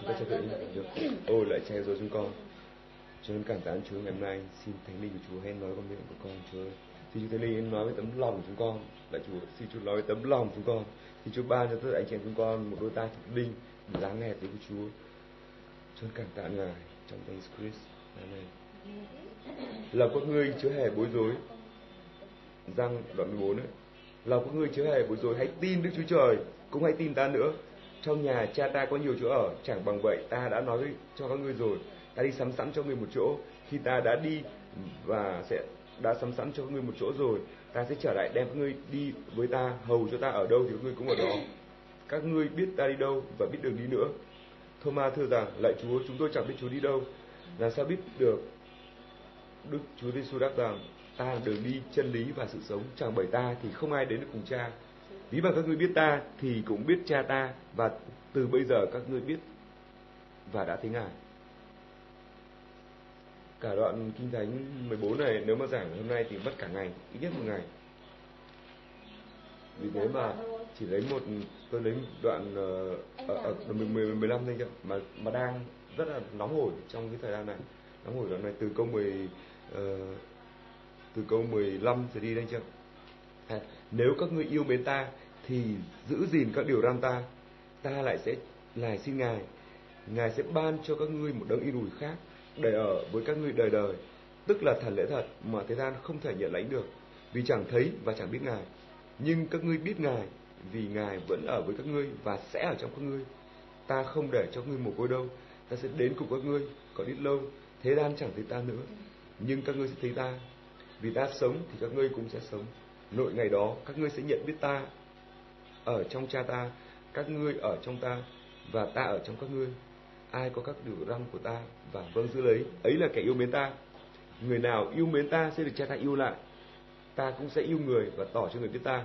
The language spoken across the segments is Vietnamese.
chúng ta cho tự nhiên. Được. Ôi lại che rồi chúng con. Cho nên cảm tạ Chúa ngày hôm nay. Xin thánh linh của Chúa hãy nói con miệng của con. Chúa, xin Chúa thánh linh nói với tấm lòng của chúng con. Lại Chúa, xin Chúa nói với tấm lòng của chúng con. Xin Chúa ban cho tất cả anh chị em chúng con một đôi tai thật linh để lắng nghe tiếng của Chúa. Cho nên cảm tạ ngài trong danh Jesus Christ. Amen. Là các ngươi chứa hề bối rối. Răng đoạn 14 ấy. Là các ngươi chứa hề bối rối. Hãy tin Đức Chúa Trời, cũng hãy tin ta nữa trong nhà cha ta có nhiều chỗ ở, chẳng bằng vậy ta đã nói cho các ngươi rồi. Ta đi sắm sẵn cho ngươi một chỗ. Khi ta đã đi và sẽ đã sắm sẵn cho các ngươi một chỗ rồi, ta sẽ trở lại đem các ngươi đi với ta. Hầu cho ta ở đâu thì các ngươi cũng ở đó. Các ngươi biết ta đi đâu và biết đường đi nữa. Thomas thưa rằng lại Chúa, chúng tôi chẳng biết Chúa đi đâu. Làm sao biết được? Đức Chúa Giêsu đáp rằng, ta là đường đi, chân lý và sự sống, chẳng bởi ta thì không ai đến được cùng cha ví mà các ngươi biết ta thì cũng biết cha ta và từ bây giờ các ngươi biết và đã thấy ngài. Cả đoạn kinh thánh 14 này nếu mà giảng hôm nay thì mất cả ngày ít nhất một ngày. Vì thế mà chỉ lấy một tôi lấy đoạn uh, ở, ở 10 15 thôi chứ mà mà đang rất là nóng hổi trong cái thời gian này. Nóng hổi đoạn này từ câu 10 uh, ờ, từ câu 15 trở đi đây chưa? À, nếu các ngươi yêu mến ta thì giữ gìn các điều răn ta ta lại sẽ, lại xin ngài. Ngài sẽ ban cho các ngươi một đấng y đùi khác, để ở với các ngươi đời đời. Tức là thần lễ thật mà thế gian không thể nhận lãnh được, vì chẳng thấy và chẳng biết ngài. Nhưng các ngươi biết ngài, vì ngài vẫn ở với các ngươi và sẽ ở trong các ngươi. Ta không để cho ngươi một côi đâu, ta sẽ đến cùng các ngươi còn ít lâu, thế gian chẳng thấy ta nữa. Nhưng các ngươi sẽ thấy ta, vì ta sống thì các ngươi cũng sẽ sống. Nội ngày đó, các ngươi sẽ nhận biết ta ở trong cha ta, các ngươi ở trong ta và ta ở trong các ngươi. Ai có các điều răn của ta và vâng giữ lấy, ấy là kẻ yêu mến ta. Người nào yêu mến ta sẽ được cha ta yêu lại. Ta cũng sẽ yêu người và tỏ cho người biết ta.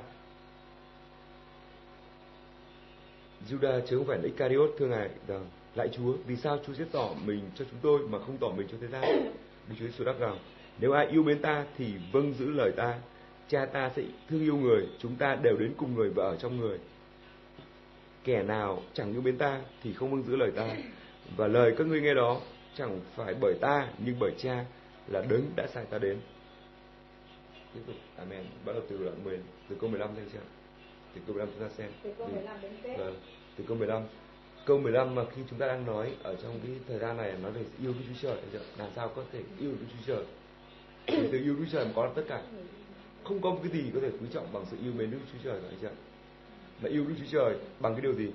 Judah chứ không phải là Iscariot thưa ngài rằng lại Chúa, vì sao Chúa sẽ tỏ mình cho chúng tôi mà không tỏ mình cho thế gian? Đức Chúa Giêsu đáp rằng, nếu ai yêu mến ta thì vâng giữ lời ta cha ta sẽ thương yêu người chúng ta đều đến cùng người và ở trong người. Kẻ nào chẳng yêu mến ta thì không vâng giữ lời ta. Và lời các ngươi nghe đó chẳng phải bởi ta nhưng bởi cha là đấng đã sai ta đến. Tiếp tục. Amen. Bắt đầu từ đoạn 10 từ câu 15 xem xem từ câu 15 chúng ta xem. Từ câu 15 đến kết Vâng, từ câu 15 câu 15 mà khi chúng ta đang nói ở trong cái thời gian này nói về yêu Đức Chúa Trời làm sao có thể yêu Đức Chúa Trời? Từ yêu Đức Chúa Trời có tất cả không có một cái gì có thể quý trọng bằng sự yêu mến Đức Chúa Trời cả anh chị ạ. Mà yêu Đức Chúa Trời bằng cái điều gì?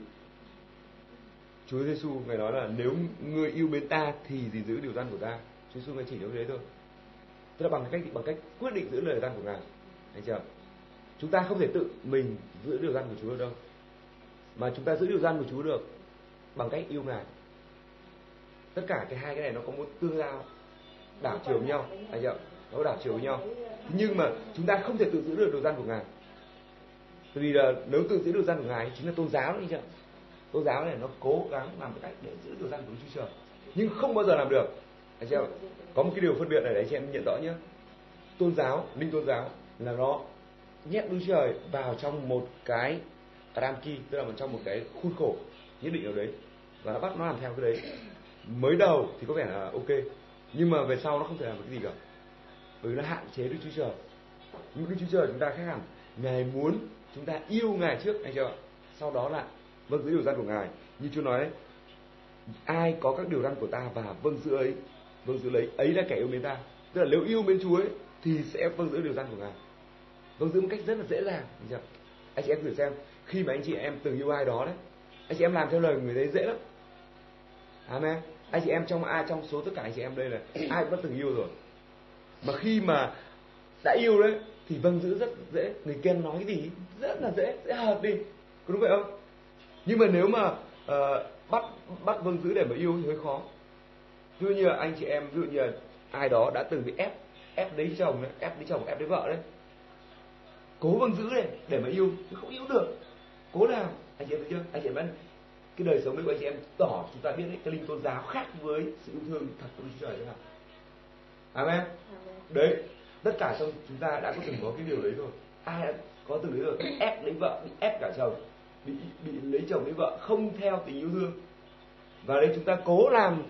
Chúa Giêsu ngài nói là nếu ngươi yêu mến ta thì gì giữ điều răn của ta. Chúa Giêsu ngài chỉ nói thế thôi. Tức là bằng cách bằng cách quyết định giữ lời răn của ngài, anh chưa? chúng ta không thể tự mình giữ điều răn của Chúa được đâu. Mà chúng ta giữ điều răn của Chúa được bằng cách yêu ngài. Tất cả cái hai cái này nó có một tương giao, đảo chiều nhau, anh chưa? Nó đảo chiều với nhau. Nhưng mà chúng ta không thể tự giữ được thời gian của ngài. Vì là nếu tự giữ điều gian của ngài chính là tôn giáo đấy chứ. tôn giáo này nó cố gắng làm cách để giữ điều gian của Chúa Trời. Nhưng không bao giờ làm được. Anh chị em có một cái điều phân biệt này để anh chị em nhận rõ nhé. Tôn giáo, linh tôn giáo là nó nhét Đức Trời vào trong một cái ramki tức là trong một cái khuôn khổ nhất định nào đấy. Và nó bắt nó làm theo cái đấy. Mới đầu thì có vẻ là ok, nhưng mà về sau nó không thể làm được cái gì cả bởi vì nó hạn chế Đức Chúa Trời. Nhưng Đức Chúa Trời chúng ta khác hẳn. Ngài muốn chúng ta yêu ngài trước, anh chưa sau đó là vâng giữ điều răn của ngài. Như Chúa nói đấy ai có các điều răn của ta và vâng giữ ấy vâng giữ lấy, ấy là kẻ yêu mến ta. Tức là nếu yêu mến Chúa ấy, thì sẽ vâng giữ điều răn của ngài. Vâng giữ một cách rất là dễ dàng, anh chưa anh chị em thử xem, khi mà anh chị em từng yêu ai đó đấy, anh chị em làm theo lời người đấy dễ lắm. Amen. Anh chị em trong, ai, trong số tất cả anh chị em đây là ai cũng đã từng yêu rồi mà khi mà đã yêu đấy thì vâng giữ rất dễ người khen nói cái gì rất là dễ dễ hợp đi. Có đúng vậy không? Nhưng mà nếu mà uh, bắt bắt vâng giữ để mà yêu thì hơi khó. Ví dụ như là anh chị em ví dụ như là ai đó đã từng bị ép ép lấy chồng đấy, ép lấy chồng ép lấy vợ đấy. Cố vâng giữ này để mà yêu chứ không yêu được. Cố làm. Anh chị em thấy chưa? Anh chị em biết cái đời sống đấy của anh chị em tỏ chúng ta biết đấy cái linh tôn giáo khác với sự yêu thương thật của Chúa Trời thế nào amen đấy, tất cả trong chúng ta đã có từng có cái điều đấy rồi. Ai đã có từng đấy rồi? Bị ép lấy vợ, bị ép cả chồng, bị bị lấy chồng lấy vợ, không theo tình yêu thương. Và đây chúng ta cố làm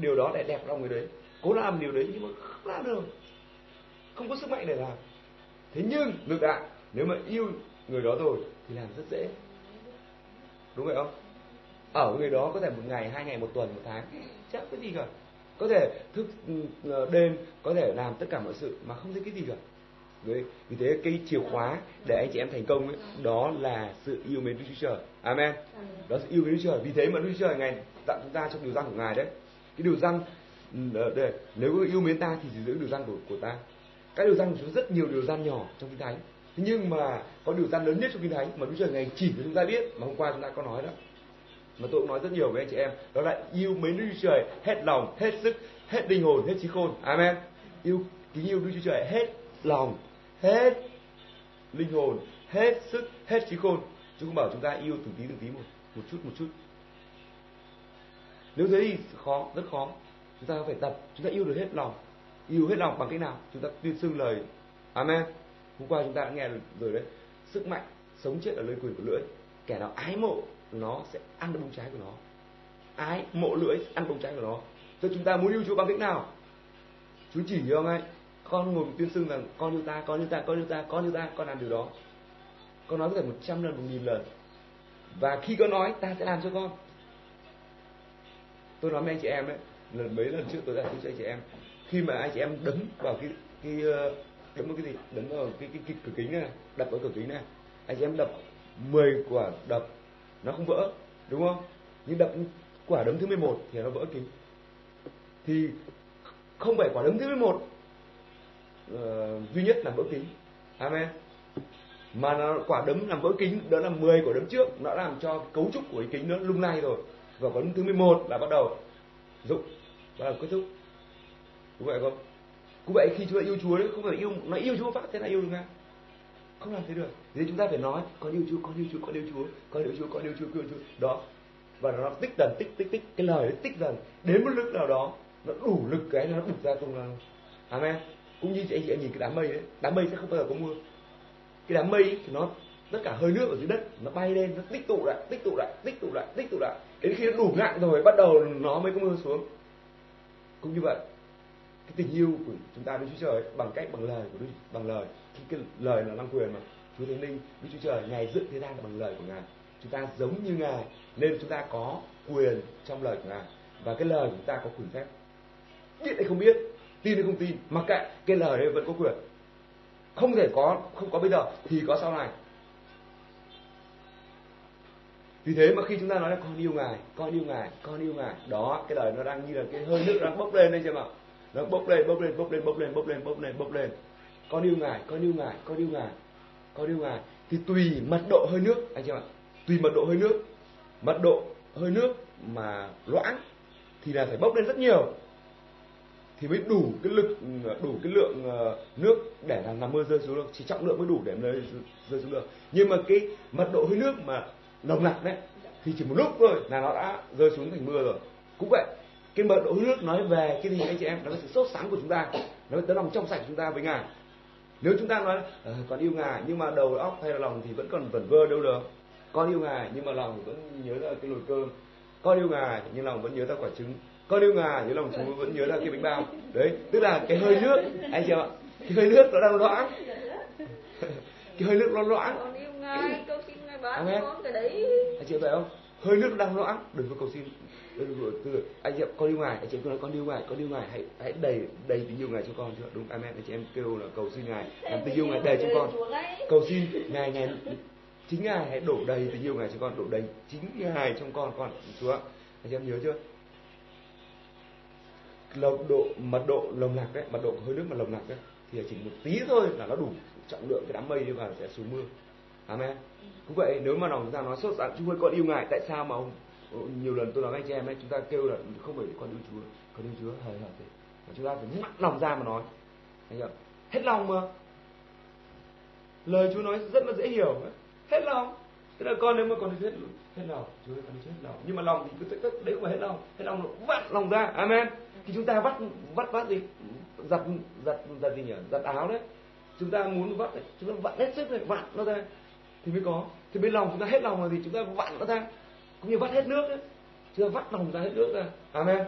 điều đó để đẹp lòng người đấy. Cố làm điều đấy nhưng mà không làm được. Không có sức mạnh để làm. Thế nhưng, ngược lại, nếu mà yêu người đó rồi thì làm rất dễ. Đúng vậy không? Ở người đó có thể một ngày, hai ngày, một tuần, một tháng. Chắc cái gì cả có thể thức ừ, ờ, đêm có thể làm tất cả mọi sự mà không thấy cái gì cả Đấy, vì thế cái chìa khóa để anh chị em thành công ấy, đó là sự yêu mến Đức Chúa Trời. Amen. Đó là sự yêu mến Đức Chúa Trời. Vì thế mà Đức Chúa Trời ngài tặng chúng ta trong điều răn của ngài đấy. Cái điều răn ừ, ờ, để nếu có yêu mến ta thì giữ điều răn của của ta. Các điều răn của Chúa rất nhiều điều răn nhỏ trong kinh thánh. nhưng mà có điều răn lớn nhất trong kinh thánh mà Đức Chúa Trời ngài chỉ cho chúng ta biết mà hôm qua chúng ta có nói đó. Mà tôi cũng nói rất nhiều với anh chị em, đó là yêu mến Đức Chúa Trời hết lòng, hết sức, hết linh hồn, hết trí khôn. Amen. Yêu kính yêu Đức Chúa Trời hết lòng, hết linh hồn, hết sức, hết trí khôn. Chứ không bảo chúng ta yêu từng tí từng tí một, một chút một chút. Nếu thế thì khó, rất khó. Chúng ta phải tập, chúng ta yêu được hết lòng. Yêu hết lòng bằng cách nào? Chúng ta tuyên xưng lời Amen. Hôm qua chúng ta đã nghe rồi đấy. Sức mạnh sống chết ở lời quyền của lưỡi. Kẻ nào ái mộ nó sẽ ăn được bông trái của nó. Ái mộ lưỡi ăn bông trái của nó. Cho chúng ta muốn yêu Chúa bằng cách nào? Chúa chỉ cho ngay con ngồi tuyên xưng rằng con yêu ta con yêu ta con yêu ta con yêu ta con làm điều đó con nói có thể một trăm lần một nghìn lần và khi con nói ta sẽ làm cho con tôi nói với anh chị em đấy lần mấy lần trước tôi đã nói cho anh chị em khi mà anh chị em đấm vào cái cái ờ, đấm vào cái gì đấm vào cái cái, cái cửa kính này đập vào cửa kính này anh chị em đập 10 quả đập nó không vỡ đúng không? Nhưng đập quả đấm thứ 11 thì nó vỡ kính thì không phải quả đấm thứ 11 uh, ờ, duy nhất là vỡ kính amen. Mà nó quả đấm làm vỡ kính đó là 10 quả đấm trước nó làm cho cấu trúc của cái kính nó lung lay rồi. Và quả đấm thứ 11 là bắt đầu dụng bắt đầu kết thúc. Đúng vậy không? Cũng vậy khi chúng ta yêu Chúa đấy không phải yêu nó yêu Chúa phát thế là yêu được ngay không làm thế được. Thế chúng ta phải nói con yêu Chúa con yêu Chúa con yêu Chúa con yêu Chúa con yêu Chúa con yêu Chúa. Đó. Và nó tích dần, tích tích tích. Cái lời tích dần. Đến một lúc nào đó, nó đủ lực cái nó bục ra tung là amen. Cũng như chị chị em nhìn cái đám mây đấy đám mây sẽ không bao giờ có mưa. Cái đám mây thì nó, tất cả hơi nước ở dưới đất, nó bay lên, nó tích tụ lại, tích tụ lại, tích tụ lại, tích tụ lại. Đến khi nó đủ nặng rồi, bắt đầu nó mới có mưa xuống. Cũng như vậy, cái tình yêu của chúng ta với Chúa Trời bằng cách, bằng lời của Đức, bằng lời cái lời là năng quyền mà. Chúa Thánh Linh Đức Chúa Trời ngày dựng thế gian là bằng lời của Ngài. Chúng ta giống như Ngài, nên chúng ta có quyền trong lời của Ngài. Và cái lời của chúng ta có quyền phép. Biết hay không biết, tin hay không tin, mặc kệ, cái lời đấy vẫn có quyền. Không thể có, không có bây giờ, thì có sau này. Vì thế mà khi chúng ta nói là con yêu ngài, con yêu ngài, con yêu ngài, đó, cái lời nó đang như là cái hơi nước đang bốc lên đây chứ ạ. Nó bốc lên bốc lên bốc lên bốc lên bốc lên bốc lên bốc lên con yêu ngài con yêu ngài con yêu ngài con yêu ngài. Thì tùy mật độ hơi nước, anh chị ạ. Tùy mật độ hơi nước. Mật độ hơi nước mà loãng thì là phải bốc lên rất nhiều. Thì mới đủ cái lực, đủ cái lượng ờ, nước để làm làm mưa rơi xuống được. Chỉ trọng lượng mới đủ để rơi rơi xuống được. Nhưng mà cái mật độ hơi nước mà nồng nặc đấy, thì chỉ một lúc thôi là nó đã rơi xuống thành mưa rồi. Cũng vậy, cái mật độ hơi nước nói về cái gì anh chị em? Nó là sự sốt sáng của chúng ta. Nó là tấm lòng trong sạch của chúng ta với ngài nếu chúng ta nói à, còn yêu ngài nhưng mà đầu óc hay là lòng thì vẫn còn vẩn vơ đâu được. Con yêu ngài nhưng mà lòng vẫn nhớ ra cái nồi cơm. Con yêu ngài nhưng lòng vẫn nhớ ra quả trứng. Con yêu ngà nhớ lòng chú vẫn nhớ là cái bánh bao. Đấy tức là cái hơi nước anh chị ạ cái hơi nước nó đang loãng. Cái hơi nước nó loãng. Amen. anh chị phải không hơi nước đang loãng đừng có cầu xin. Anh chị con yêu ngài anh chị cứ nói con yêu ngài con yêu ngài hãy hãy đầy đầy tình yêu ngài cho con chưa đúng amen. Anh chị em kêu là cầu xin ngài. Làm tình yêu ngài đầy cho con. Cầu xin ngài ngài chính ngài hãy đổ đầy tình yêu ngài cho con đổ đầy chính ngài trong con con. Chúa anh chị em nhớ chưa? Lồng độ mật độ lồng lạc đấy mật độ hơi nước mà lồng lạc đấy thì chỉ một tí thôi là nó đủ trọng lượng cái đám mây và sẽ xuống mưa amen. Cũng vậy, nếu mà lòng chúng ta nói sốt sắng chúa ơi, con yêu ngài, tại sao mà ông nhiều lần tôi nói với anh chị em ấy, chúng ta kêu là không phải con yêu chúa, con yêu chúa, hời hợt thế mà chúng ta phải mặn lòng ra mà nói. Anh hiểu hết lòng mà. Lời chúa nói rất là dễ hiểu. Hết lòng. Thế là con nếu mà con hết hết lòng. Chúa ơi, con hết lòng. Nhưng mà lòng thì cứ đấy không phải hết lòng hết lòng nó vắt lòng ra. Amen. Thì chúng ta vắt vắt vắt gì? Giặt giặt giặt gì nhỉ? Giặt áo đấy. Chúng ta muốn vắt chúng ta vặn hết sức này vặn nó ra thì mới có. Thì bên lòng chúng ta hết lòng rồi thì chúng ta vặn nó ra, cũng như vắt hết nước ấy. chúng ta vắt lòng ra hết nước ra. Amen.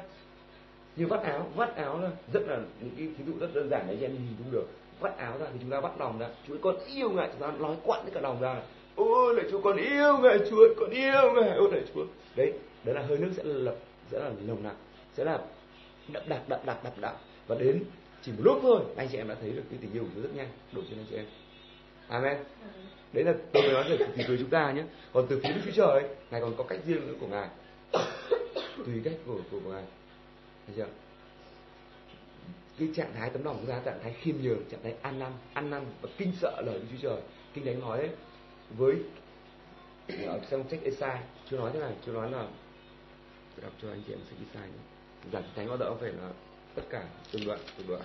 Như vắt áo vắt áo là rất là những cái ví dụ rất đơn giản để anh em nhìn cũng được. Vắt áo ra thì chúng ta vắt lòng ra. Chúa con yêu ngài, chúng ta nói quặn cái cả lòng ra. Ôi lại chúa, con yêu ngài, chúa con yêu ngài. Ôi lại chúa. Đấy đấy là hơi nước sẽ lập, sẽ là nồng nặc, sẽ là đậm đặc đậm đặc đậm đặc và đến chỉ một lúc thôi, anh chị em đã thấy được cái tình yêu của Chúa rất nhanh, đổ trên anh chị em amen. Đấy là tôi mới nói về từ phía chúng ta nhé. Còn từ phía Đức Chúa Trời ngài còn có cách riêng nữa của ngài. Tùy cách của của, của ngài. Thấy chưa? Cái trạng thái tấm lòng của chúng ta trạng thái khiêm nhường trạng thái an năn an năn và kinh sợ lời Đức Chúa Trời. Kinh thánh nói đấy với ở trong sách Esai chưa nói thế này chưa nói là tôi đọc cho anh chị em sách Esai nhé. Giảng thánh bao giờ phải là tất cả từng đoạn từng đoạn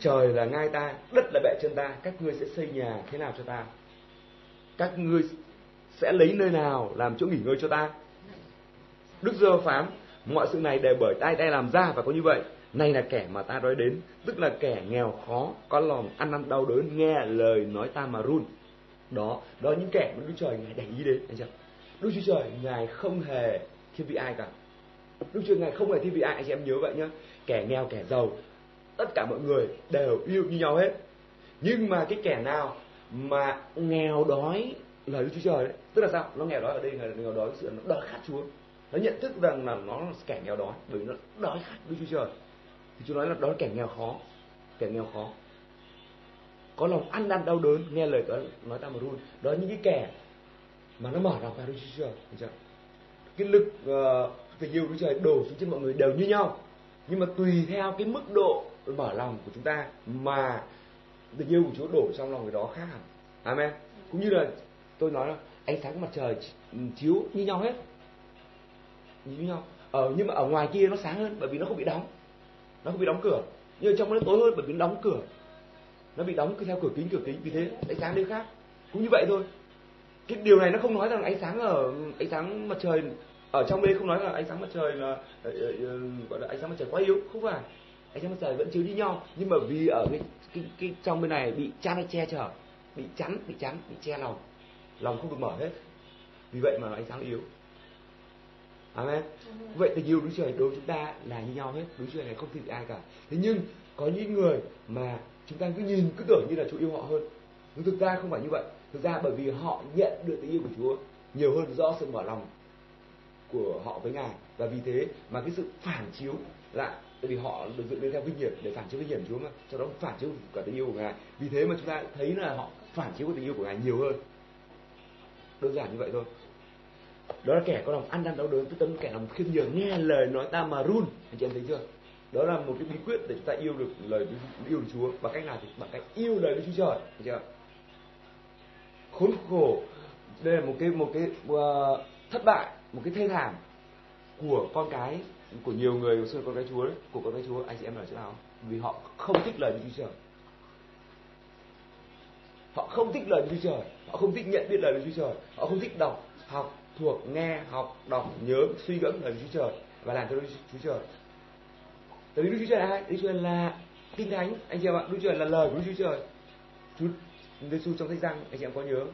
trời là ngai ta, đất là bệ chân ta, các ngươi sẽ xây nhà thế nào cho ta? Các ngươi sẽ lấy nơi nào làm chỗ nghỉ ngơi cho ta? Đức giơ phán, mọi sự này đều bởi tay tay làm ra và có như vậy. Này là kẻ mà ta nói đến, tức là kẻ nghèo khó, có lòng ăn năn đau đớn, nghe lời nói ta mà run. Đó đó những kẻ mà đức trời ngài để ý đến, anh chưa đức chúa trời ngài không hề thiên vị ai cả. Đức chúa ngài không hề thiên vị ai, anh chị em nhớ vậy nhá. Kẻ nghèo, kẻ giàu tất cả mọi người đều yêu như nhau hết. Nhưng mà cái kẻ nào mà nghèo đói lời đức chúa trời đấy. Tức là sao? Nó nghèo đói ở đây là nghèo đói sự nó đói khát chúa. Nó nhận thức rằng là nó là kẻ nghèo đói bởi vì nó đói khát đức chúa trời. Thì chúa nói là đó là kẻ nghèo khó kẻ nghèo khó. Có lòng ăn năn đau đớn nghe lời đó nói ta mà run đó những cái kẻ mà nó mở lòng ra đức chúa trời. Chưa? cái lực uh, tình yêu đức chúa trời đổ xuống trên mọi người đều như nhau. Nhưng mà tùy theo cái mức độ mở lòng của chúng ta mà tình yêu của Chúa đổ trong lòng người đó khác hẳn. Amen. Cũng như là tôi nói là ánh sáng của mặt trời chiếu như nhau hết. Như nhau. Ờ, nhưng mà ở ngoài kia nó sáng hơn bởi vì nó không bị đóng. Nó không bị đóng cửa. Nhưng ở trong nó tối hơn bởi vì nó đóng cửa. Nó bị đóng theo cửa kính cửa kính vì thế ánh sáng đây khác. Cũng như vậy thôi. Cái điều này nó không nói rằng ánh sáng ở ánh sáng mặt trời ở trong đây không nói là ánh sáng mặt trời là gọi là ánh sáng mặt trời quá yếu không phải ánh sáng mặt trời vẫn chiếu như nhau nhưng mà vì ở cái cái, cái trong bên này bị chăn che chở bị chắn bị chắn bị che lòng lòng không được mở hết. Vì vậy mà ánh sáng yếu. Amen. Vậy tình yêu Đức Trời đối với chúng ta là như nhau hết Đức Trời này không thích ai cả. Thế nhưng có những người mà chúng ta cứ nhìn cứ tưởng như là Chúa yêu họ hơn. Nhưng thực ra không phải như vậy. Thực ra bởi vì họ nhận được tình yêu của Chúa nhiều hơn do sự mở lòng của họ với ngài. Và vì thế mà cái sự phản chiếu lại tại vì họ được dựng lên theo vinh hiển để phản chiếu vinh hiển Chúa mà cho đó phản chiếu cả tình yêu của ngài. Vì thế mà chúng ta thấy là họ phản chiếu của tình yêu của ngài nhiều hơn. Đơn giản như vậy thôi. Đó là kẻ có lòng ăn năn đau đớn tức tâm kẻ lòng khiêm nhường nghe lời nói ta mà run. Anh chị em thấy chưa? Đó là một cái bí quyết để chúng ta yêu được lời yêu được Chúa. Bằng cách nào thì bằng cách yêu lời Đức Chúa Trời thấy chưa? Khốn khổ. Đây là một cái một cái uh, thất bại một cái thê thảm của con cái của nhiều người xưa con cái chúa đấy của con cái chúa anh chị em ở chỗ nào vì họ không thích lời Đức Chúa Trời họ không thích lời Đức Chúa Trời họ không thích nhận biết lời Đức Chúa Trời họ không thích đọc học thuộc nghe học đọc nhớ suy ngẫm lời Đức Chúa Trời và làm theo Đức Chúa Trời tại vì Đức Chúa Trời là ai Đức Chúa Trời là kinh thánh anh chị em ạ Đức Chúa Trời là lời của Đức Chúa Trời Chúa Giêsu trong sách răng anh chị em có nhớ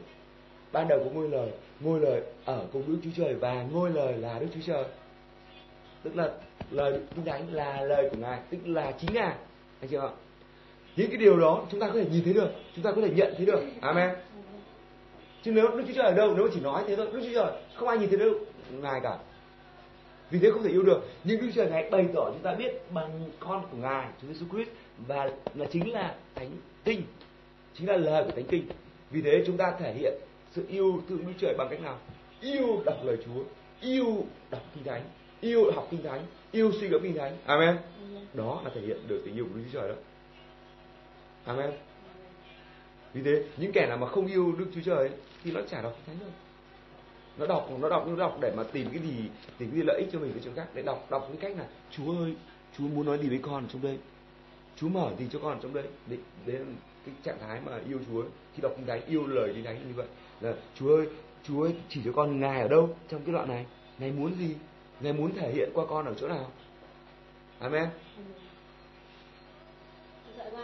ban đầu có ngôi lời ngôi lời ở cùng Đức Chúa Trời và ngôi lời là Đức Chúa Trời tức là lời kinh thánh là lời của ngài, tức là chính ngài. Anh chị ạ những cái điều đó chúng ta có thể nhìn thấy được, chúng ta có thể nhận thấy được. Amen. Chứ nếu đức chúa trời ở đâu, nếu chỉ nói thế thôi, đức chúa trời, không ai nhìn thấy đâu ngài cả. Vì thế không thể yêu được. Nhưng đức chúa trời ngài bày tỏ chúng ta biết bằng con của ngài, chúa giêsu christ, và là chính là thánh kinh. Chính là lời của thánh kinh. Vì thế chúng ta thể hiện sự yêu thương đức chúa trời bằng cách nào? Yêu đọc lời chúa, yêu đọc kinh thánh yêu học kinh thánh yêu suy gẫm kinh thánh. Amen. Đó là thể hiện được tình yêu của đức chúa trời đó. Amen. Vì thế những kẻ nào mà không yêu đức chúa trời thì nó chả đọc kinh thánh đâu. Nó đọc nó đọc nó đọc để mà tìm cái gì tìm cái gì lợi ích cho mình cái chỗ khác. Để đọc đọc cái cách là chúa ơi chúa muốn nói gì với con trong đây? Chúa mở gì cho con trong đây? Đấy, đấy là cái trạng thái mà yêu chúa khi đọc kinh thánh yêu lời kinh thánh như vậy là chúa ơi chúa ơi chỉ cho con ngài ở đâu trong cái đoạn này? Ngài muốn gì Ngài muốn thể hiện qua con ở chỗ nào? Amen.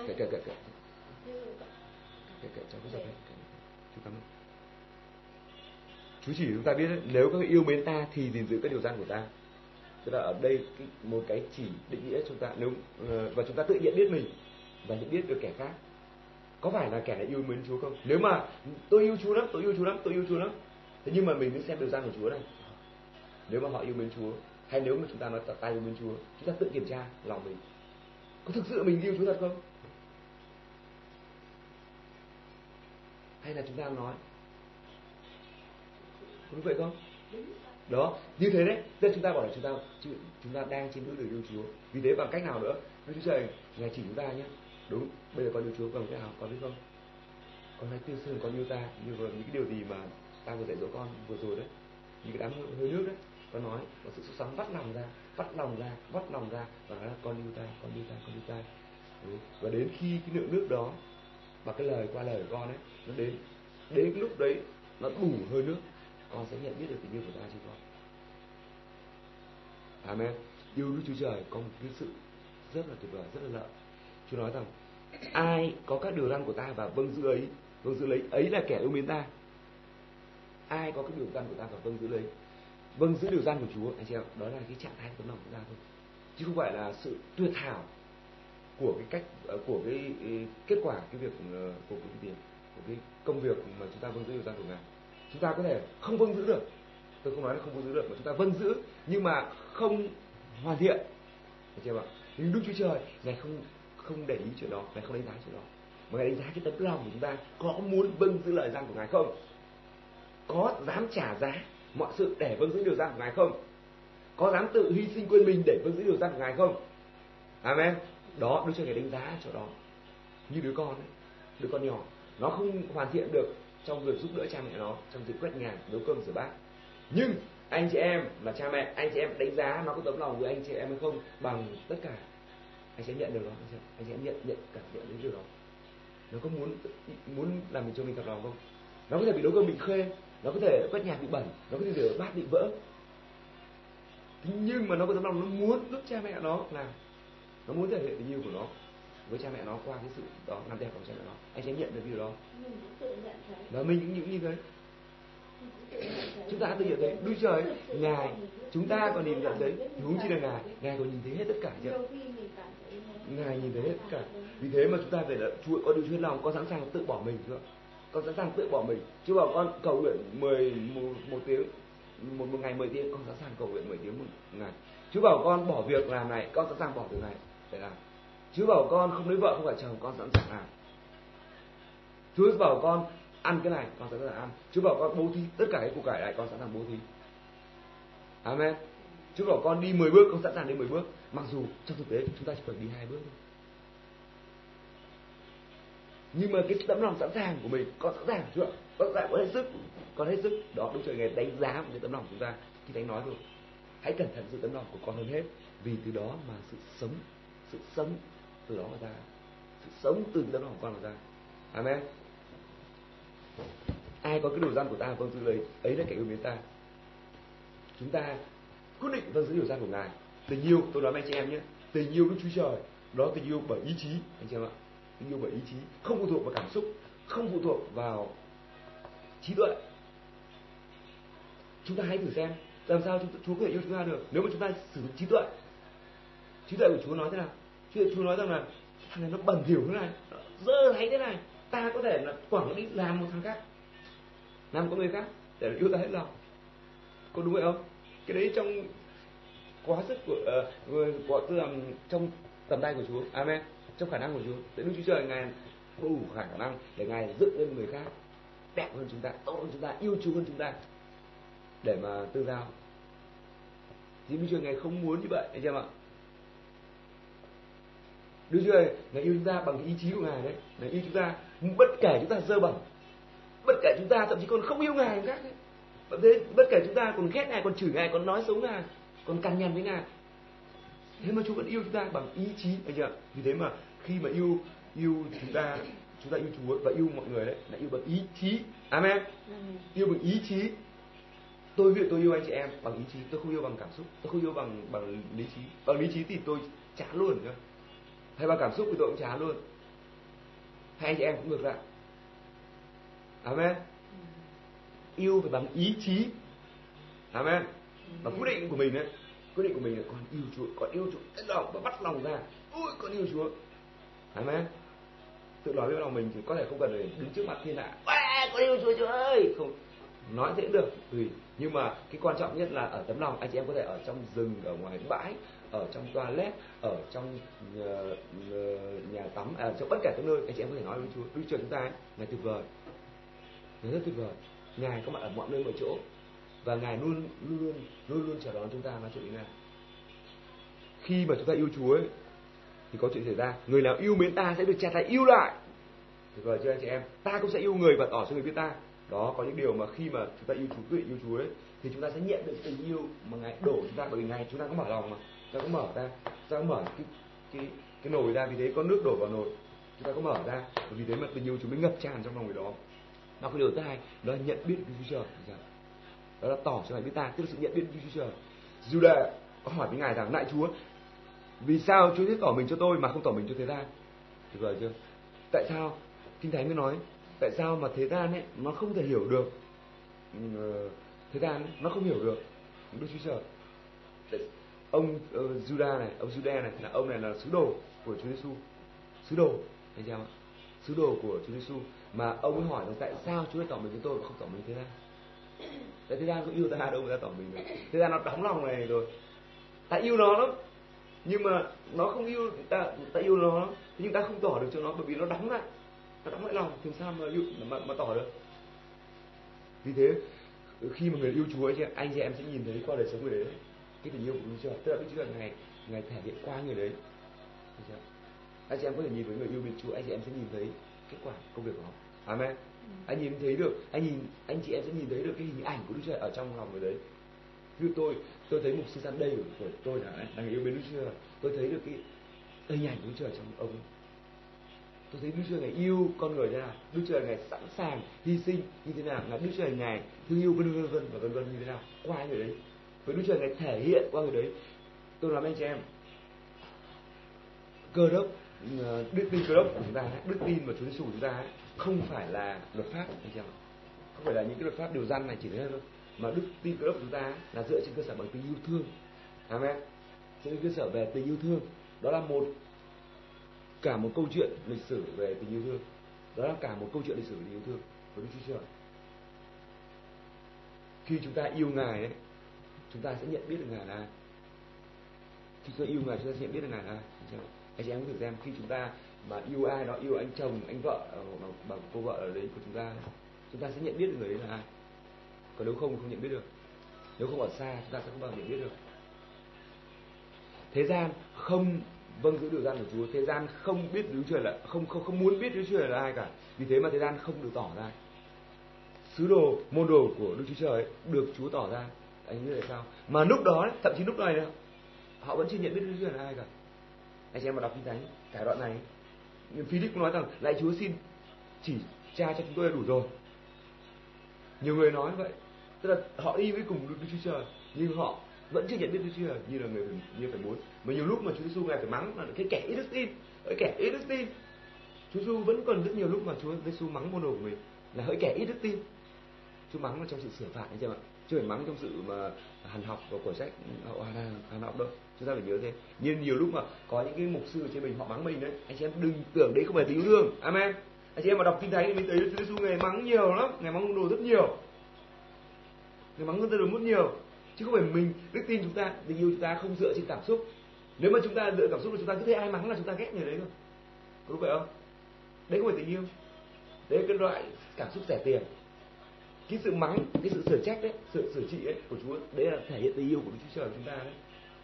Kệ kệ kệ kệ. Kệ kệ cho cái giật này. Chú cảm ơn. Chúa chỉ chúng ta biết đấy, nếu các yêu mến ta thì gìn giữ các điều răn của ta. Tức là ở đây một cái chỉ định nghĩa chúng ta nếu ờ, và chúng ta tự nhận biết mình và nhận biết được kẻ khác. Có phải là kẻ này yêu mến Chúa không? Nếu mà tôi yêu Chúa lắm, tôi yêu Chúa lắm, tôi yêu Chúa lắm. Thế nhưng mà mình mới xem điều răn của Chúa này. Nếu mà họ yêu mến Chúa hay nếu mà chúng ta nói ta yêu mến Chúa, chúng ta tự kiểm tra lòng mình. Có thực sự mình yêu Chúa thật không? Hay là chúng ta nói đúng vậy không? Đó như thế đấy. Nên chúng ta bảo là chúng ta chúng ta đang trên bước đường yêu Chúa. Vì thế bằng cách nào nữa? Đức Chúa Trời ngài chỉ chúng ta nhé. Đúng bây giờ con yêu Chúa bằng cái nào con biết không? Con hãy tiêu sương con yêu ta như vừa những cái điều gì mà ta vừa dạy dỗ con vừa rồi đấy. Những cái đám hơi nước đấy con nói, có sự sốt sắng vắt lòng ra vắt lòng ra vắt lòng ra và nói là con yêu ta con yêu ta con yêu ta đúng. và đến khi cái lượng nước đó và cái lời qua lời của con ấy, nó đến đến lúc đấy nó đủ hơi nước, con sẽ nhận biết được tình yêu của ta chứ con. Amen. Yêu Đức Chúa Trời có một cái sự rất là tuyệt vời, rất là lợi. Chúa nói rằng, ai có các điều răn của ta và vâng giữ ấy vâng giữ lấy, ấy là kẻ yêu mến ta. Ai có các điều răn của ta và vâng giữ lấy vâng giữ điều gian của Chúa. Anh chị em đó là cái trạng thái tấm lòng của ta thôi chứ không phải là sự tuyệt hảo của cái cách ờ, của cái, ờ, kết quả cái việc ờ, của cái tiền của cái công việc mà chúng ta vâng giữ điều gian của ngài. Chúng ta có thể không vâng giữ được. Tôi không nói là không vâng giữ được mà chúng ta vâng giữ nhưng mà không hoàn thiện. Anh chị em ạ nhưng đức chúa trời ngài không không để ý chuyện đó ngài không đánh giá chuyện đó. Mà ngài đánh giá cái tấm lòng của chúng ta có muốn vâng giữ lời gian của ngài không? Có dám trả giá mọi sự để vâng giữ điều răn của ngài không? Có dám tự hy sinh quên mình để vâng giữ điều răn của ngài không? Amen. Đó đức chúa ngài đánh giá chỗ đó. Như đứa con ấy, đứa con nhỏ nó không hoàn thiện được trong việc giúp đỡ cha mẹ nó trong việc quét nhà nấu cơm rửa bát. Nhưng anh chị em là cha mẹ anh chị em đánh giá nó có tấm lòng với anh chị em hay không bằng tất cả. Anh sẽ nhận được đó anh sẽ, anh sẽ nhận nhận cảm nhận đến điều đó. Nó có muốn muốn làm mình cho mình thật lòng không? Nó có thể bị đối cơm bị khê nó có thể quét nhà bị bẩn nó có thể rửa bát bị vỡ. Thế nhưng mà nó có tấm lòng nó muốn giúp cha mẹ nó làm nó muốn thể hiện tình yêu của nó với cha mẹ nó qua cái sự đó làm đẹp của cha mẹ nó. Anh sẽ nhận được điều đó. Và mình cũng những như thế. Chúng ta tự nhận thấy. Đôi trời ngài chúng ta còn nhìn nhận thấy. Huống chi là ngài. Ngài còn nhìn thấy hết tất cả chưa ngài nhìn thấy hết tất cả. Vì thế mà chúng ta phải là chúa có điều chuyên lòng con sẵn sàng tự bỏ mình chưa con sẵn sàng tự bỏ mình. Chứ bảo con cầu nguyện mười một, một tiếng một, một ngày mười tiếng con sẵn sàng cầu nguyện mười tiếng một ngày. Chứ bảo con bỏ việc làm này con sẵn sàng bỏ việc này để làm. Chứ bảo con không lấy vợ không phải chồng con sẵn sàng làm. Chúa bảo con ăn cái này con sẵn sàng ăn. Chúa bảo con bố thí tất cả cái củ cải này con sẵn sàng bố thí. Amen. Chúa bảo con đi 10 bước con sẵn sàng đi 10 bước. Mặc dù trong thực tế chúng ta chỉ cần đi hai bước thôi nhưng mà cái tấm lòng sẵn sàng của mình, có sẵn sàng chưa? Có sẵn sàng, có hết sức. Có hết sức. Đó cũng trời ngày đánh giá một cái tấm lòng của chúng ta. Khi đánh nói rồi, hãy cẩn thận sự tấm lòng của con hơn hết. Vì từ đó mà sự sống sự sống từ đó mà ra. Sự sống từ tấm lòng của con mà ra. Amen. Ai có cái điều gian của ta vâng giữ lấy. Ấy là kẻ yêu mến ta. Chúng ta quyết định vâng giữ điều gian của ngài. Tình yêu, tôi nói với anh chị em nhé. Tình yêu đức chúa trời, đó tình yêu bởi ý chí. Anh chị em ạ tình yêu bởi ý chí không phụ thuộc vào cảm xúc không phụ thuộc vào trí tuệ. Chúng ta hãy thử xem làm sao chúng, chúa có thể yêu chúng ta được nếu mà chúng ta sử dụng trí tuệ. Trí tuệ của chúa nói thế nào? Chúa, chúa nói rằng là thằng này nó bẩn thỉu thế này dơ thấy thế này. Ta có thể là quẳng nó đi làm một thằng khác làm có người khác để yêu ta hết lòng. Có đúng vậy không? Cái đấy trong quá sức của uh, của tư làm trong tầm tay của Chúa. Amen trong khả năng của Chúa để Đức Chúa Trời ngài đủ khả năng để ngài dựng lên người khác, đẹp hơn chúng ta, tốt hơn chúng ta, yêu Chúa hơn chúng ta. Để mà tương giao. Thì Đức Chúa ngài không muốn như vậy, anh chị em ạ. Đức Chúa Trời ngài yêu chúng ta bằng ý chí của ngài đấy. Ngài yêu chúng ta, bất kể chúng ta dơ bẩn, bất kể chúng ta thậm chí còn không yêu ngài khác đấy. Thế, bất kể chúng ta còn ghét ngài, còn chửi ngài, còn nói xấu ngài, còn cằn nhằn với ngài thế mà Chúa vẫn yêu chúng ta bằng ý chí anh chị ạ vì thế mà khi mà yêu yêu chúng ta chúng ta yêu Chúa và yêu mọi người đấy là yêu bằng ý chí. Amen. Yêu bằng ý chí. Tôi ví dụ tôi yêu anh chị em bằng ý chí tôi không yêu bằng cảm xúc tôi không yêu bằng bằng lý trí. Bằng lý trí thì tôi chán luôn cơ hay bằng cảm xúc thì tôi cũng chán luôn. Hay anh chị em cũng ngược lại. Amen. Yêu phải bằng ý chí. Amen. Và quyết định của mình đấy quyết định của mình là con yêu Chúa con yêu Chúa hết lòng và bắt lòng ra. Ôi con yêu Chúa. Amen. Tự nói với lòng mình thì có thể không cần phải đứng trước mặt thiên hạ. Con yêu Chúa Chúa ơi. Không nói dễ được. Tùy nhưng mà cái quan trọng nhất là ở tấm lòng anh chị em có thể ở trong rừng ở ngoài bãi ở trong toilet ở trong nhà, nhà tắm ở trong bất cả các nơi anh chị em có thể nói với Chúa. Đức Chúa chúng ta ấy, ngài tuyệt vời. Ngài rất tuyệt vời. Ngài có mặt ở mọi nơi mọi chỗ và ngài luôn luôn luôn luôn luôn chào đón chúng ta nói chuyện với ngài. Khi mà chúng ta yêu Chúa ấy, thì có chuyện xảy ra. Người nào yêu mến ta sẽ được cha ta yêu lại. Tuyệt vời chưa anh chị em ta cũng sẽ yêu người và tỏ cho người biết ta. Đó có những điều mà khi mà chúng ta yêu Chúa quyết yêu Chúa ấy thì chúng ta sẽ nhận được tình yêu mà ngài đổ chúng ta. Bởi vì ngài chúng ta có mở lòng mà. Chúng ta có mở ra. Chúng ta có mở cái cái cái nồi ra. Vì thế có nước đổ vào nồi. Chúng ta có mở ra. Vì thế mà tình yêu chúng mới ngập tràn trong lòng người đó. Và cái điều thứ hai đó là nhận biết được Chúa Trời đó là tỏ cho ngài biết ta tức là sự nhận biết Đức Chúa Trời. Judah có hỏi với ngài rằng lại Chúa vì sao Chúa thiết tỏ mình cho tôi mà không tỏ mình cho thế gian? Tuyệt vời chưa? Tại sao? Kinh thánh mới nói tại sao mà thế gian ấy nó không thể hiểu được? Ờ, thế gian ấy, nó không hiểu được. Đức Chúa Trời. Ông uh, này ông Judah này là ông này là sứ đồ của Chúa Giêsu sứ đồ anh em ạ. Sứ đồ của Chúa Giêsu mà ông ấy hỏi là tại sao Chúa lại tỏ mình cho tôi mà không tỏ mình thế gian? Thế thế gian có yêu ta đâu mà ta tỏ mình được. Thế gian nó đóng lòng này rồi. Ta yêu nó lắm. Nhưng mà nó không yêu ta ta yêu nó. Nhưng ta không tỏ được cho nó bởi vì nó đóng lại. Nó đóng lại lòng. Thì sao mà yêu mà, mà tỏ được? Vì thế khi mà người yêu Chúa ấy, anh chị em sẽ nhìn thấy qua đời sống người đấy. Cái tình yêu của Đức Chúa tức là Đức Chúa ngày ngày thể hiện qua người đấy. Anh chị em có thể nhìn với người yêu bên Chúa anh chị em sẽ nhìn thấy kết quả công việc của họ. Amen anh nhìn thấy được, anh nhìn, anh chị em sẽ nhìn thấy được cái hình ảnh của Đức Chúa ở trong lòng người đấy. Như tôi tôi thấy mục sư gian đây của tôi là đang yêu bên Đức Chúa tôi thấy được cái hình ảnh của Đức Chúa trong ông. Tôi thấy Đức Chúa ngày yêu con người thế nào Đức Chúa ngày sẵn sàng hy sinh như thế nào, là Đức Chúa ngày thương yêu vân vân vân và vân vân như thế nào, qua người đấy. Với Đức Chúa ngày thể hiện qua người đấy. Tôi làm anh chị em, cơ đốc Ờ, đức tin cơ đốc của chúng ta đức tin mà Chúa Giêsu của chúng ta không phải là luật pháp anh chị em không phải là những cái luật pháp điều răn này chỉ thế thôi. Mà đức tin cơ đốc của chúng ta là dựa trên cơ sở bằng tình yêu thương. Amen. Trên cơ sở về tình yêu thương. Đó là một cả một câu chuyện lịch sử về tình yêu thương. Đó là cả một câu chuyện lịch sử về tình yêu thương. Của Đức Chúa Trời khi chúng ta yêu Ngài ấy, chúng ta sẽ nhận biết được Ngài là ai. Khi chúng ta yêu Ngài chúng ta sẽ nhận biết được Ngài là ai anh chị em có thử xem khi chúng ta mà yêu ai đó yêu anh chồng anh vợ ờ, bằng, bằng cô vợ ở đấy của chúng ta chúng ta sẽ nhận biết được người đấy là ai. Còn nếu không không nhận biết được. Nếu không ở xa chúng ta sẽ không bao giờ nhận biết được. Thế gian không vâng giữ điều gian của Chúa. Thế gian không biết Đức Chúa là không không không muốn biết Đức Chúa là ai cả. Vì thế mà thế gian không được tỏ ra. Sứ đồ môn đồ của Đức Chúa Trời được Chúa tỏ ra. Anh nghĩ tại sao? Mà lúc đó thậm chí lúc này đó, họ vẫn chưa nhận biết Đức Chúa là ai cả anh chị em mà đọc kinh thánh cả đoạn này. Philip cũng nói rằng lại Chúa xin chỉ cha cho chúng tôi là đủ rồi. Nhiều người nói vậy. Tức là họ đi với cùng Đức Chúa Trời, nhưng họ vẫn chưa nhận biết Đức Chúa Trời như là người như phải muốn. Mà nhiều lúc mà Chúa Giêsu ngài phải mắng là cái kẻ ít đức tin, cái kẻ ít đức tin. Chúa Giêsu vẫn còn rất nhiều lúc mà Chúa Giêsu mắng môn đồ của mình là hỡi kẻ ít đức tin. Chúa mắng là trong sự sửa phạt, anh chị ạ chứ phải mắng trong sự mà hàn học và của sách hàn, hàn học đâu. Chúng ta phải nhớ thế. Nhưng nhiều lúc mà có những cái mục sư ở trên mình họ mắng mình đấy anh chị em đừng tưởng đấy không phải tình yêu amen. Anh chị em mà đọc kinh thánh thì mình thấy Chúa Giêsu ngày mắng nhiều lắm ngày mắng đồ rất nhiều. Ngày mắng người đồ rất nhiều. Chứ không phải mình đức tin chúng ta tình yêu chúng ta không dựa trên cảm xúc. Nếu mà chúng ta dựa cảm xúc thì chúng ta cứ thấy ai mắng là chúng ta ghét người đấy thôi. Có đúng vậy không? Đấy không phải tình yêu. Đấy là cái loại cảm xúc rẻ tiền cái sự mắng cái sự sửa trách đấy sự sửa trị ấy của chúa đấy là thể hiện tình yêu của đức chúa trời chúng ta đấy.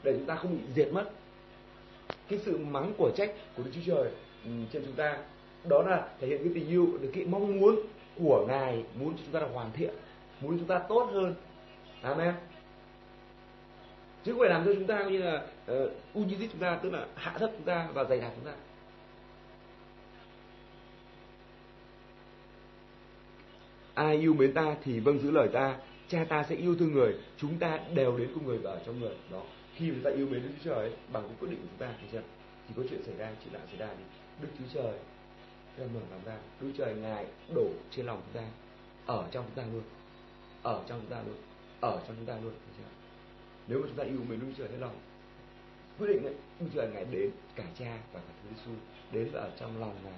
Để chúng ta không bị diệt mất. Cái sự mắng của trách của đức chúa trời um, trên chúng ta đó là thể hiện cái tình yêu được cái mong muốn của ngài muốn chúng ta là hoàn thiện muốn chúng ta tốt hơn. Amen. Chứ không phải làm cho chúng ta như là ờ, uh, unizit chúng ta tức là hạ thấp chúng ta và dày đạp chúng ta. Ai yêu mến ta thì vâng giữ lời ta. Cha ta sẽ yêu thương người. Chúng ta đều đến cùng người và ở trong người. Đó. Khi chúng ta yêu mến đức chúa trời ấy, bằng cái quyết định của chúng ta thì chưa? Thì có chuyện xảy ra chuyện lạ xảy ra thì đức chúa trời ra mở lòng ra. Đức chúa trời ngài đổ trên lòng chúng ta. Ở trong chúng ta luôn. Ở trong chúng ta luôn. Ở trong chúng ta luôn. Nếu mà chúng ta yêu mến Đức Chúa Trời hết lòng quyết định ấy, Đức Chúa Trời ngài đến cả Cha và cả Chúa Giêsu đến và ở trong lòng ngài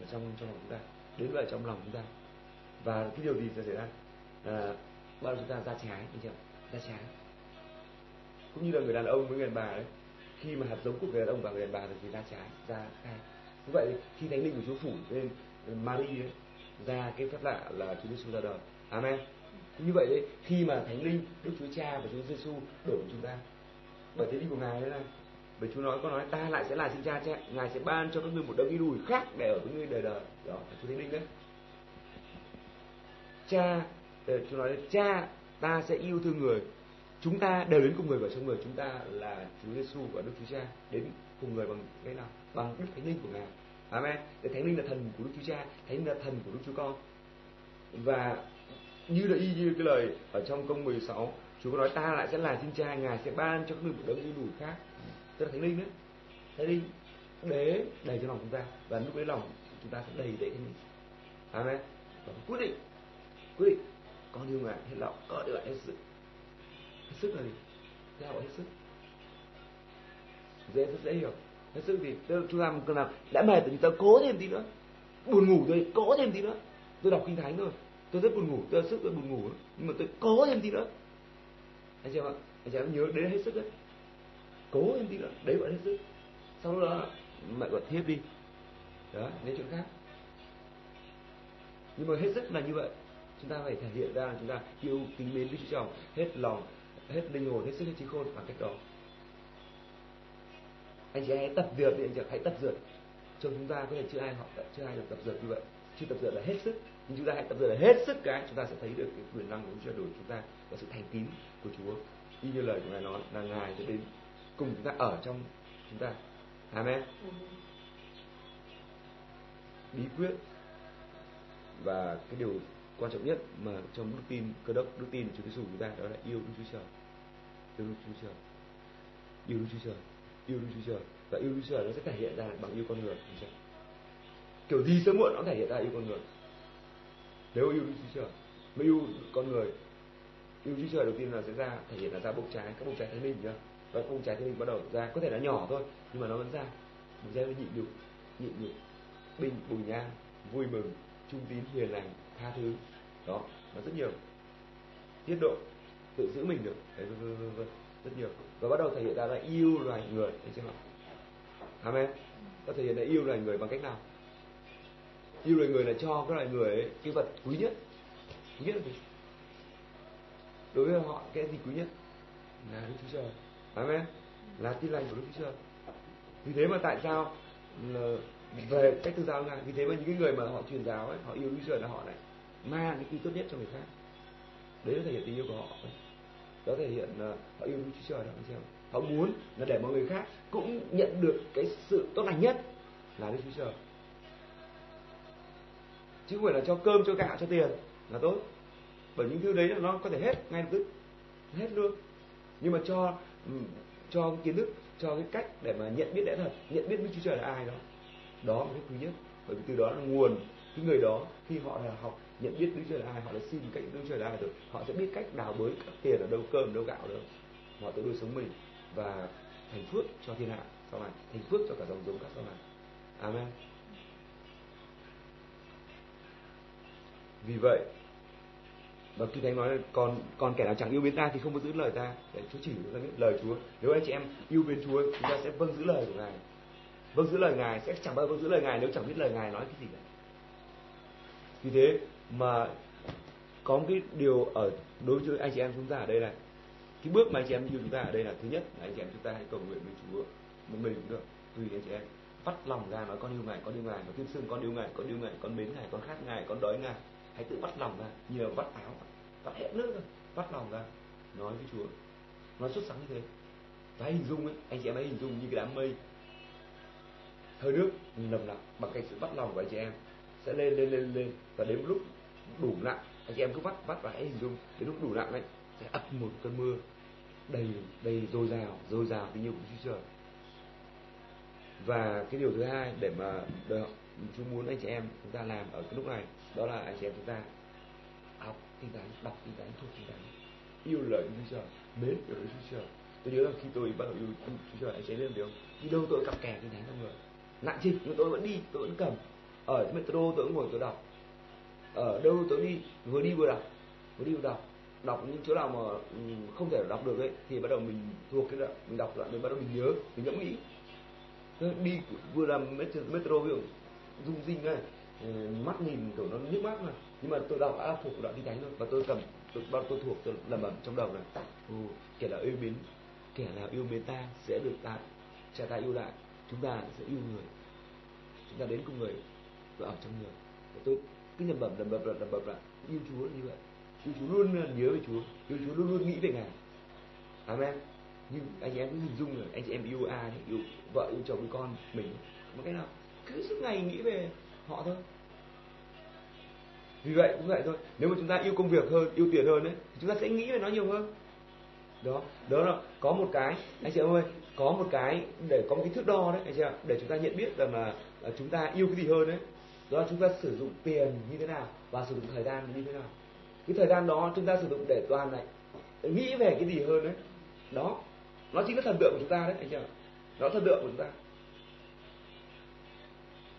ở trong trong lòng chúng ta đến và ở trong lòng chúng ta và cái điều gì sẽ xảy ra? Là bao chúng ta ra trái anh chị ra trái cũng như là người đàn ông với người đàn bà đấy. Khi mà hạt giống của người đàn ông và người đàn bà thì ra trái ra khai. Như vậy khi thánh linh của Chúa phủ lên Mary ấy, ra cái phép lạ là Chúa Giêsu ra đời. Amen. Như vậy đấy khi mà thánh linh Đức Chúa Cha và Chúa Giêsu đổ chúng ta. Bởi thế linh của ngài đấy là bởi Chúa nói có nói ta lại sẽ là sinh cha cha ngài sẽ ban cho các ngươi một đấng đi đùi khác để ở với ngươi đời đời. Đó là Chúa thánh linh đấy cha ờ, Chúa nói cha ta sẽ yêu thương người. Chúng ta đều đến cùng người và trong người chúng ta là Chúa Giêsu và Đức Chúa Cha đến cùng người bằng cái nào? Bằng Đức Thánh Linh của ngài. Amen. Để Thánh Linh là thần của Đức Chúa Cha, Thánh Linh là thần của Đức Chúa Con. Và như là y như cái lời ở trong câu 16 Chúa có nói ta lại sẽ là thiên cha ngài sẽ ban cho các người một đấng như đủ khác. Tức là thánh linh đấy. Thánh linh đế đầy cho lòng chúng ta và lúc đấy lòng chúng ta sẽ đầy đầy thánh linh. Amen. Và quyết định quyết định con yêu ngài hết lòng có được hết sức. Hết sức là gì? Theo hết sức. Dễ, rất dễ hiểu. Hết sức gì tôi chúng ta cần làm, đã mệt thì tôi cố thêm tí nữa. Buồn ngủ rồi cố thêm tí nữa. Tôi đọc kinh thánh thôi. Tôi rất buồn ngủ, tôi sức tôi buồn ngủ. Nhưng mà tôi cố thêm tí nữa. Anh chị em ạ, anh chị em nhớ đến hết sức đấy. Cố thêm tí nữa, đấy gọi hết sức. Sau đó mẹ gọi thiếp đi. Đó đến chuyện khác. Nhưng mà hết sức là như vậy chúng ta phải thể hiện ra chúng ta yêu kính mến Đức Chúa Trời hết lòng hết linh hồn hết sức hết trí khôn bằng cách đó. Anh chị hãy tập dượt đi anh chị hãy tập dượt. Cho chúng ta có thể chưa ai học chưa ai được tập dượt như vậy. Chưa tập dượt là hết sức. Nhưng chúng ta hãy tập dượt là hết sức cái chúng ta sẽ thấy được cái quyền năng của Chúa đối chúng ta và sự thành tín của Chúa. Y như lời của ngài nói là ngài sẽ đến cùng chúng ta ở trong chúng ta. Amen. Bí quyết và cái điều quan trọng nhất mà trong đức tin, cơ đốc đức tin Chúa Giêsu chúng ta đó là yêu Đức Chúa Trời. Yêu Đức Chúa Trời. Yêu Đức Chúa Trời. Yêu Đức Chúa Trời. Và yêu Đức Chúa Trời nó sẽ thể hiện ra bằng yêu con người. Kiểu gì sớm muộn nó thể hiện ra yêu con người. Nếu yêu Đức Chúa Trời, mà yêu con người, yêu Chúa Trời đầu tiên là sẽ ra, thể hiện là ra bông trái, các bông trái thánh linh nhá. Và bông trái thánh linh bắt đầu ra, có thể là nhỏ thôi, nhưng mà nó vẫn ra. Bông trái nó nhịn nhục nhịn nhục, bình bùi nhang, vui mừng, trung tín, hiền lành tha thứ. Đó nó rất nhiều. Tiết độ tự giữ mình được. Đấy, vân, vân, vân, rất nhiều. Và bắt đầu thể hiện ra là yêu loài người. Thấy chưa amen. Có thể hiện là yêu loài người bằng cách nào? Yêu loài người là cho các loài người ấy, cái vật quý nhất. Quý nhất là gì? Đối với họ cái gì quý nhất? Là đức chúa trời. Amen. Là tin lành của đức chúa trời. Vì thế mà tại sao là về cách tư giáo ngài vì thế mà những cái người mà họ truyền giáo ấy họ yêu đức chúa trời là họ này mang những cái tốt nhất cho người khác. Đấy là thể hiện tình yêu của họ. Đó thể hiện uh, họ yêu đức chúa trời đó anh xem. Họ muốn là để mọi người khác cũng nhận được cái sự tốt lành nhất là đức chúa trời. Chứ không phải là cho cơm cho gạo cho tiền là tốt. Bởi những thứ đấy là nó có thể hết ngay lập tức. Hết luôn. Nhưng mà cho cho cái kiến thức cho cái cách để mà nhận biết lẽ thật nhận biết đức chúa trời là ai đó. Đó là cái quý nhất. Bởi vì từ đó là nguồn cái người đó khi họ là học nhận biết đức chúa là ai, họ đã xin cách đức chúa là ai rồi. Họ sẽ biết cách đào bới các tiền ở đâu, cơm đâu, gạo đâu. Họ tự nuôi sống mình và thành phước cho thiên hạ. Sau này, thành phước cho cả dòng giống cả sau này. Amen. Vì vậy, và khi thánh nói là còn còn kẻ nào chẳng yêu mến ta thì không có giữ lời ta. Để chúa chỉ chúng ta biết lời chúa. Nếu anh chị em yêu mến chúa, chúng ta sẽ vâng giữ lời của ngài. Vâng giữ lời ngài, sẽ chẳng bao giờ vâng giữ lời ngài nếu chẳng biết lời ngài nói cái gì cả vì thế mà có một cái điều ở đối với anh chị em chúng ta ở đây là cái bước mà anh chị em yêu chúng ta ở đây là thứ nhất là anh chị em chúng ta hãy cầu nguyện với chúa một mình cũng được. Tùy anh chị em vắt lòng ra nói con yêu ngài, con yêu ngài và tuyên xưng con yêu ngài, con yêu ngài, con mến ngài, con khát ngài, con đói ngài. Hãy tự vắt lòng ra, như là vắt áo, vắt hết nước ra vắt lòng ra, nói với chúa. Nói xuất sắc như thế. Và hình dung ấy, anh chị em hãy hình dung như cái đám mây. Hơi nước nồng nặc bằng cách sự bắt lòng của anh chị em sẽ lên lên lên lên. Và đến lúc đủ nặng anh chị em cứ vắt vắt và hãy hình dung, đến lúc đủ nặng ấy, sẽ ập một cơn mưa đầy đầy dồi dào dồi dào tình yêu của Chúa Trời và cái điều thứ hai để mà được Chúa muốn anh chị em chúng ta làm ở cái lúc này, đó là anh chị em chúng ta học kinh thánh đọc kinh thánh thuộc kinh thánh yêu lời Chúa Trời, mến yêu lời Chúa Trời. Tôi nhớ là khi tôi bắt đầu yêu Chúa Trời, anh chị em biết không? Đi đâu tôi cặp kè kinh thánh trong người. Nặng trịch nhưng tôi vẫn đi, tôi vẫn cầm. Ờ, ở metro tôi cũng ngồi tôi đọc ở đâu tôi đi vừa đi vừa đọc. Vừa đi vừa đọc. Đọc những chỗ nào mà không thể đọc được ấy thì bắt đầu mình thuộc cái đoạn mình đọc đoạn mình bắt đầu mình nhớ mình ngẫm nghĩ. Đi vừa làm metro, metro ví dụ rung rinh này mắt nhìn kiểu nó nhức mắt mà. Nhưng mà tôi đọc đã thuộc đoạn kinh thánh thôi. Và tôi cầm tôi bao tôi thuộc tôi lẩm bẩm trong đầu này. Ừ, kẻ nào yêu mến kẻ nào yêu mến ta sẽ được ta cha ta yêu lại chúng ta sẽ yêu người. Chúng ta đến cùng người và ở trong người. Và tôi cứ nhầm bẩm, lẩm bẩm lẩm bẩm lại yêu Chúa như vậy. Yêu Chúa luôn ờ, nhớ về Chúa. Yêu Chúa luôn luôn nghĩ về Ngài. Amen. Nhưng anh chị em cứ hình dung là anh chị em yêu ai yêu vợ yêu chồng yêu con, mình. Một cái nào, cứ suốt ngày nghĩ về họ thôi. Vì vậy cũng vậy thôi. Nếu mà chúng ta yêu công việc hơn, yêu tiền hơn đấy thì chúng ta sẽ nghĩ về nó nhiều hơn. Đó đó là có một cái, anh chị em ơi, có một cái để có một cái thước đo đấy, anh chị ạ, để chúng ta nhận biết rằng là à, chúng ta yêu cái gì hơn đấy đó là chúng ta sử dụng tiền như thế nào và sử dụng thời gian như thế nào. Cái thời gian đó chúng ta sử dụng để toàn này nghĩ về cái gì hơn đấy. Đó, nó chính là thần tượng của chúng ta đấy, anh chị ạ. Nó thần tượng của chúng ta.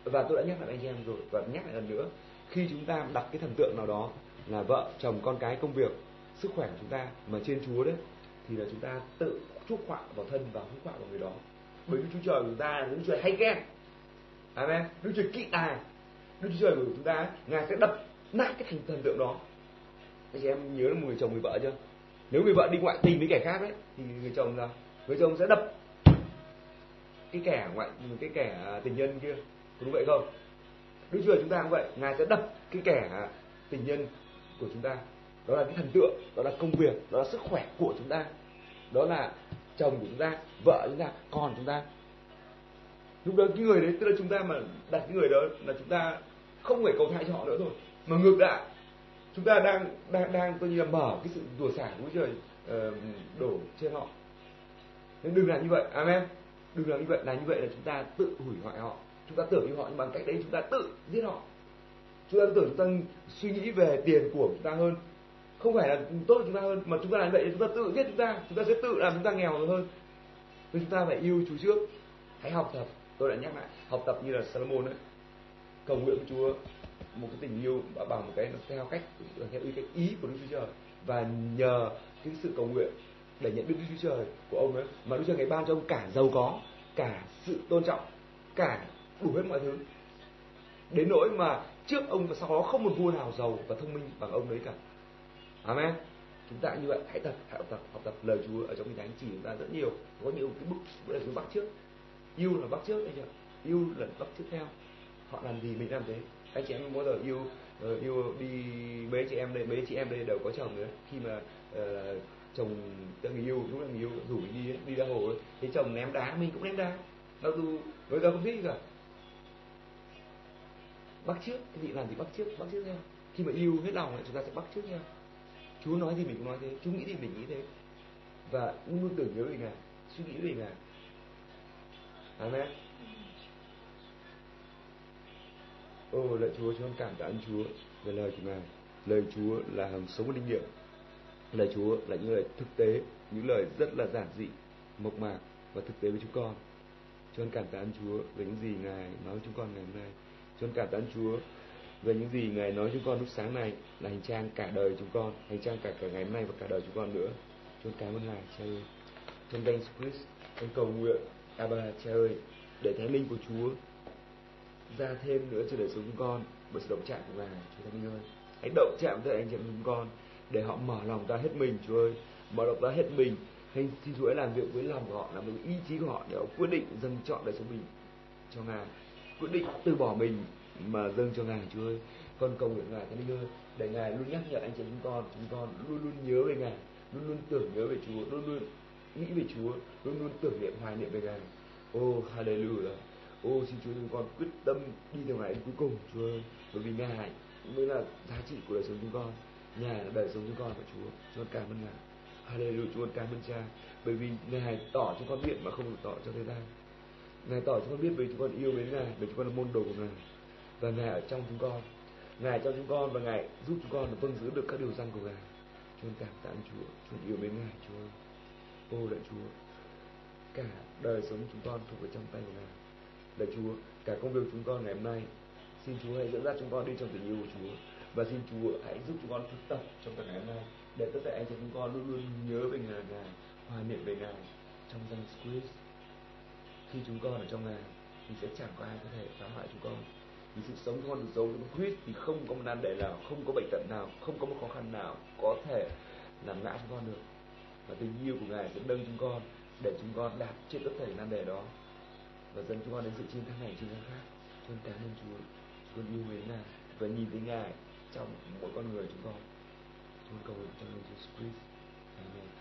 Và tôi đã nhắc lại anh em rồi, và nhắc lại lần nữa, khi chúng ta đặt cái thần tượng nào đó là vợ, chồng, con cái, công việc, sức khỏe của chúng ta mà trên Chúa đấy, thì là chúng ta tự chuốc họa vào thân và hút họa vào người đó. Bởi vì Chúa trời của chúng ta là Chúa trời hay ghen amen. Chúa trời kỵ tài. Chúa trời của chúng ta ngài sẽ đập nát cái thành thần tượng đó. Anh chị em nhớ là người chồng người vợ chưa? Nếu người vợ đi ngoại tình với kẻ khác đấy thì người chồng là người chồng sẽ đập cái kẻ ngoại, cái kẻ à, tình nhân kia. Đúng vậy không? Đức Chúa chúng ta cũng vậy Ngài sẽ đập cái kẻ à, tình nhân của chúng ta. Đó là cái thần tượng, đó là công việc, đó là sức khỏe của chúng ta. Đó là chồng của chúng ta, vợ chúng ta, con chúng ta lúc đó cái người đấy tức là chúng ta mà đặt cái người đó là chúng ta không phải cầu thai cho họ nữa thôi mà ngược lại chúng ta đang đang đang coi như là mở cái sự rủa xả của trời uh, đổ trên họ nên đừng làm như vậy amen đừng làm như vậy là như vậy là chúng ta tự hủy hoại họ chúng ta tưởng như họ nhưng bằng cách đấy chúng ta tự giết họ chúng ta tưởng chúng ta suy nghĩ về tiền của chúng ta hơn không phải là tốt chúng ta hơn mà chúng ta làm vậy chúng ta tự giết chúng ta chúng ta sẽ tự làm chúng ta nghèo hơn nên chúng ta phải yêu Chúa trước hãy học tập tôi đã nhắc lại, học tập như là Salomon ấy. Cầu nguyện với Chúa, một cái tình yêu bằng một cái theo cách, theo ý, cái ý của Đức Chúa Trời. Và nhờ cái sự cầu nguyện để nhận biết Đức Chúa Trời của ông ấy, mà Đức Chúa Trời ban cho ông cả giàu có, cả sự tôn trọng, cả đủ hết mọi thứ. Đến nỗi mà trước ông và sau đó không một vua nào giàu và thông minh bằng ông đấy cả. Amen. Chúng ta như vậy, hãy tập, hãy học tập học tập lời Chúa ở trong kinh thánh. Chỉ chúng ta rất nhiều. Có nhiều cái bức là chúng bắt trước yêu là bắt trước đấy chưa? Yêu là bắt trước theo. Họ làm gì mình làm thế? Anh chị em bao giờ yêu uh, yêu đi mấy chị em đây mấy chị em đây đều có chồng nữa khi mà uh, chồng đang người yêu lúc là người yêu rủ mình đi đi ra hồ ấy. thì chồng ném đá mình cũng ném đá. Mặc dù bây giờ không thích cả. Bắt trước cái gì làm gì bắt trước bắt trước theo. Khi mà yêu hết lòng thì chúng ta sẽ bắt trước nhau. chú nói gì mình cũng nói thế chú nghĩ gì mình nghĩ thế. Và luôn luôn tưởng nhớ về ngài suy nghĩ về ngài amen. Ô, lạy Chúa, chúng con cảm tạ ơn Chúa về lời của ngài. Lời Chúa là hằng sống và linh nghiệm. Lời Chúa là những lời thực tế, những lời rất là giản dị, mộc mạc và thực tế với chúng con. Chúng con cảm tạ ơn Chúa về những gì ngài nói với chúng con ngày hôm nay. Chúng con cảm tạ ơn Chúa về những gì ngài nói chúng con lúc sáng này là hành trang cả đời chúng con, hành trang cả cả ngày hôm nay và cả đời chúng con nữa. Chúng cảm ơn ngài. Cha ơi. Trong danh Christ, con cầu nguyện Abba, cha ơi, để thánh linh của Chúa ra thêm nữa cho đời sống chúng con bởi sự động chạm của ngài. Chúa thánh linh ơi, hãy động chạm tới anh chị em chúng con để họ mở lòng ra hết mình, chúa ơi. Mở lòng ra hết mình hãy xin chúa hãy làm việc với lòng của họ, làm việc với ý chí của họ để họ quyết định dâng chọn đời sống mình cho ngài. Quyết định từ bỏ mình mà dâng cho ngài, chúa ơi. Con cầu nguyện ngài, thánh linh ơi, để ngài luôn nhắc nhở anh chị chúng con chúng con luôn luôn nhớ về ngài, luôn luôn tưởng nhớ về chúa, luôn luôn nghĩ về chúa luôn luôn tưởng niệm hoài niệm về ngài. Oh hallelujah. Ô xin chúa chúng con quyết tâm đi theo ngài đến cuối cùng. Chúa ơi bởi vì ngài mới là giá trị của đời sống chúng con. Ngài là đời sống chúng con của chúa. Chúng con cảm ơn ngài. Hallelujah chúng con cảm ơn cha. Bởi vì ngài tỏ cho con biết mà không được tỏ cho thế gian. Ngài tỏ cho con biết vì chúng con yêu mến ngài bởi chúng con là môn đồ của ngài. Và ngài ở trong chúng con. Ngài cho chúng con và Ngài giúp chúng con vâng giữ được các điều răn của Ngài. Chúng con cảm tạ Chúa, chúng yêu mến Ngài Chúa. Ô lạy Chúa, cả đời sống chúng con thuộc về trong tay của Ngài. Lạy Chúa, cả công việc chúng con ngày hôm nay, xin Chúa hãy dẫn dắt chúng con đi trong tình yêu của Chúa và xin Chúa hãy giúp chúng con thực tập trong cả ngày hôm nay để tất cả anh chị chúng con luôn luôn nhớ về Ngài, Ngài hòa niệm về Ngài trong danh Christ. Khi chúng con ở trong Ngài thì sẽ chẳng có ai có thể phá hoại chúng con vì sự sống của con được giấu trong Christ thì không có một nan đề nào không có bệnh tật nào không có một khó khăn nào có thể làm ngã chúng con được và tình yêu của ngài sẽ nâng chúng con, để chúng con đạt trên tất thể nan đề đó. Và dẫn chúng con đến sự chiến thắng này chiến thắng khác. Con cảm ơn Chúa. Con yêu mến ngài và nhìn thấy ngài trong mỗi con người chúng con. Con cầu nguyện trong danh Jesus Christ. Amen.